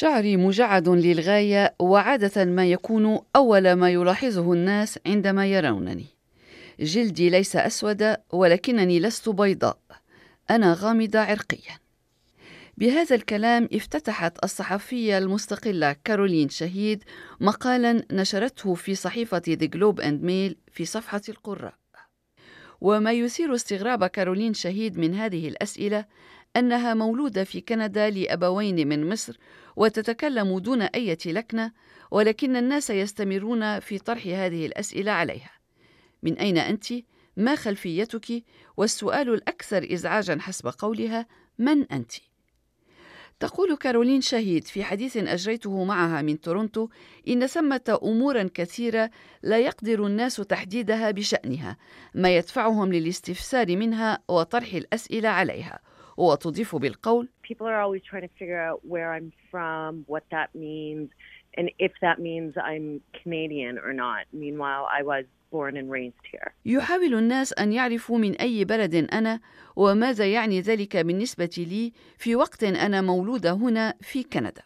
شعري مجعد للغاية وعادة ما يكون أول ما يلاحظه الناس عندما يرونني. جلدي ليس أسود ولكنني لست بيضاء. أنا غامضة عرقيا. بهذا الكلام افتتحت الصحفية المستقلة كارولين شهيد مقالا نشرته في صحيفة The Globe and Mail في صفحة القراء. وما يثير استغراب كارولين شهيد من هذه الأسئلة أنها مولودة في كندا لأبوين من مصر وتتكلم دون أي لكنة ولكن الناس يستمرون في طرح هذه الأسئلة عليها من أين أنت؟ ما خلفيتك؟ والسؤال الأكثر إزعاجا حسب قولها من أنت؟ تقول كارولين شهيد في حديث أجريته معها من تورونتو إن ثمة أمورا كثيرة لا يقدر الناس تحديدها بشأنها ما يدفعهم للاستفسار منها وطرح الأسئلة عليها وتضيف بالقول People are always trying to figure out where I'm from, what that means, and if that means I'm Canadian or not. Meanwhile, I was born and raised here. يحاول الناس أن يعرفوا من أي بلد أنا وماذا يعني ذلك بالنسبة لي في وقت أنا مولودة هنا في كندا.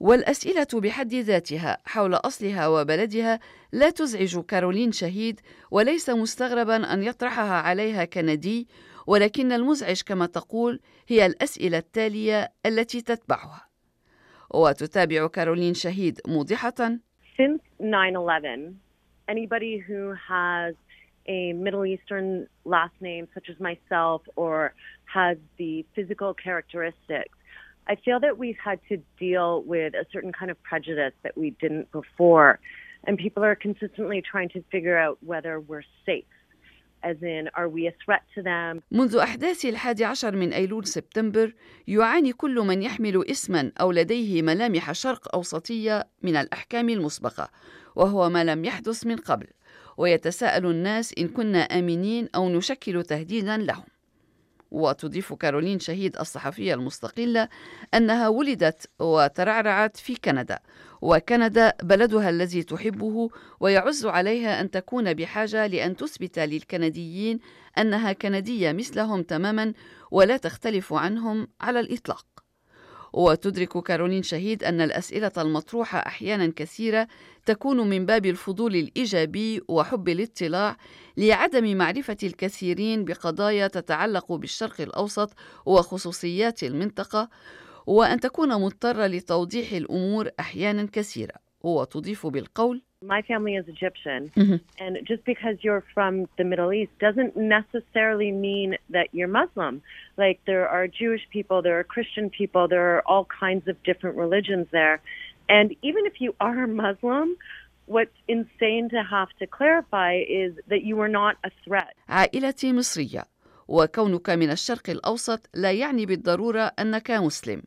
والأسئلة بحد ذاتها حول أصلها وبلدها لا تزعج كارولين شهيد وليس مستغربا أن يطرحها عليها كندي ولكن المزعج كما تقول هي الأسئلة التالية التي تتبعها وتتابع كارولين شهيد موضحة Since 9/11, anybody who has a Middle Eastern last name, such as myself, or has the physical characteristics, I feel that we've had to deal with a certain kind of prejudice that we didn't before. And people are consistently trying to figure out whether we're safe. منذ أحداث الحادي عشر من أيلول سبتمبر يعاني كل من يحمل اسما أو لديه ملامح شرق أوسطية من الأحكام المسبقة وهو ما لم يحدث من قبل ويتساءل الناس إن كنا آمنين أو نشكل تهديدا لهم. وتضيف كارولين شهيد الصحفية المستقلة أنها ولدت وترعرعت في كندا وكندا بلدها الذي تحبه ويعز عليها أن تكون بحاجة لأن تثبت للكنديين أنها كندية مثلهم تماما ولا تختلف عنهم على الإطلاق. وتدرك كارولين شهيد أن الأسئلة المطروحة أحيانا كثيرة تكون من باب الفضول الإيجابي وحب الاطلاع لعدم معرفة الكثيرين بقضايا تتعلق بالشرق الأوسط وخصوصيات المنطقة وأن تكون مضطرة لتوضيح الأمور أحيانا كثيرة. وتضيف بالقول My family is Egyptian, and just because you're from the Middle East doesn't necessarily mean that you're Muslim. Like, there are Jewish people, there are Christian people, there are all kinds of different religions there. And even if you are Muslim, what's insane to have to clarify is that you are not a threat. عائلتي مصرية وكونك من الشرق الأوسط لا يعني بالضرورة أنك مسلم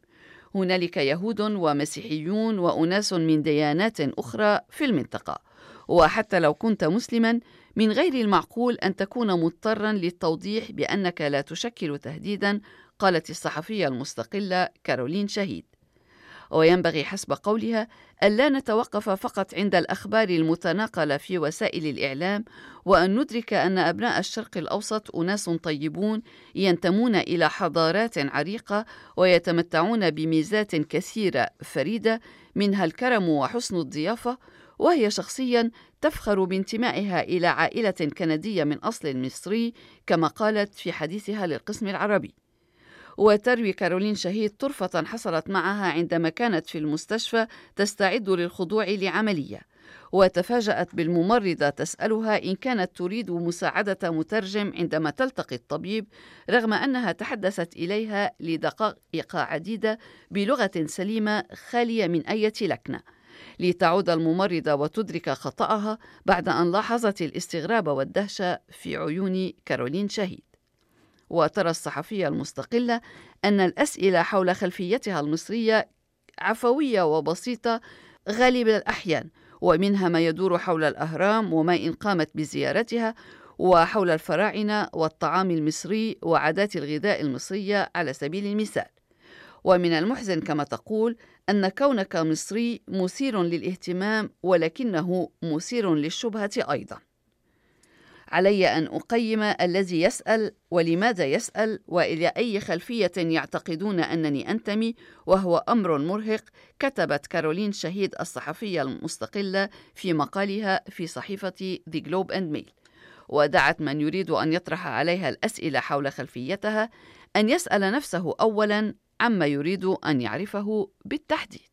هنالك يهود ومسيحيون وأناس من ديانات أخرى في المنطقة. وحتى لو كنت مسلما من غير المعقول أن تكون مضطرا للتوضيح بأنك لا تشكل تهديدا قالت الصحفية المستقلة كارولين شهيد. وينبغي حسب قولها ألا نتوقف فقط عند الأخبار المتناقلة في وسائل الإعلام وأن ندرك أن أبناء الشرق الأوسط أناس طيبون ينتمون إلى حضارات عريقة ويتمتعون بميزات كثيرة فريدة منها الكرم وحسن الضيافة وهي شخصيا تفخر بانتمائها إلى عائلة كندية من أصل مصري كما قالت في حديثها للقسم العربي. وتروي كارولين شهيد طرفة حصلت معها عندما كانت في المستشفى تستعد للخضوع لعملية. وتفاجأت بالممرضة تسألها إن كانت تريد مساعدة مترجم عندما تلتقي الطبيب رغم أنها تحدثت إليها لدقائق عديدة بلغة سليمة خالية من أي لكنة لتعود الممرضة وتدرك خطأها بعد أن لاحظت الاستغراب والدهشة في عيون كارولين شهيد. وترى الصحفية المستقلة أن الأسئلة حول خلفيتها المصرية عفوية وبسيطة غالب الأحيان ومنها ما يدور حول الأهرام وما إن قامت بزيارتها وحول الفراعنة والطعام المصري وعادات الغذاء المصرية على سبيل المثال. ومن المحزن كما تقول أن كونك مصري مثير للاهتمام ولكنه مثير للشبهة أيضا. علي أن أقيم الذي يسأل ولماذا يسأل وإلى أي خلفية يعتقدون أنني أنتمي وهو أمر مرهق كتبت كارولين شهيد الصحفية المستقلة في مقالها في صحيفة The Globe and Mail. ودعت من يريد أن يطرح عليها الأسئلة حول خلفيتها أن يسأل نفسه أولا عما يريد أن يعرفه بالتحديد.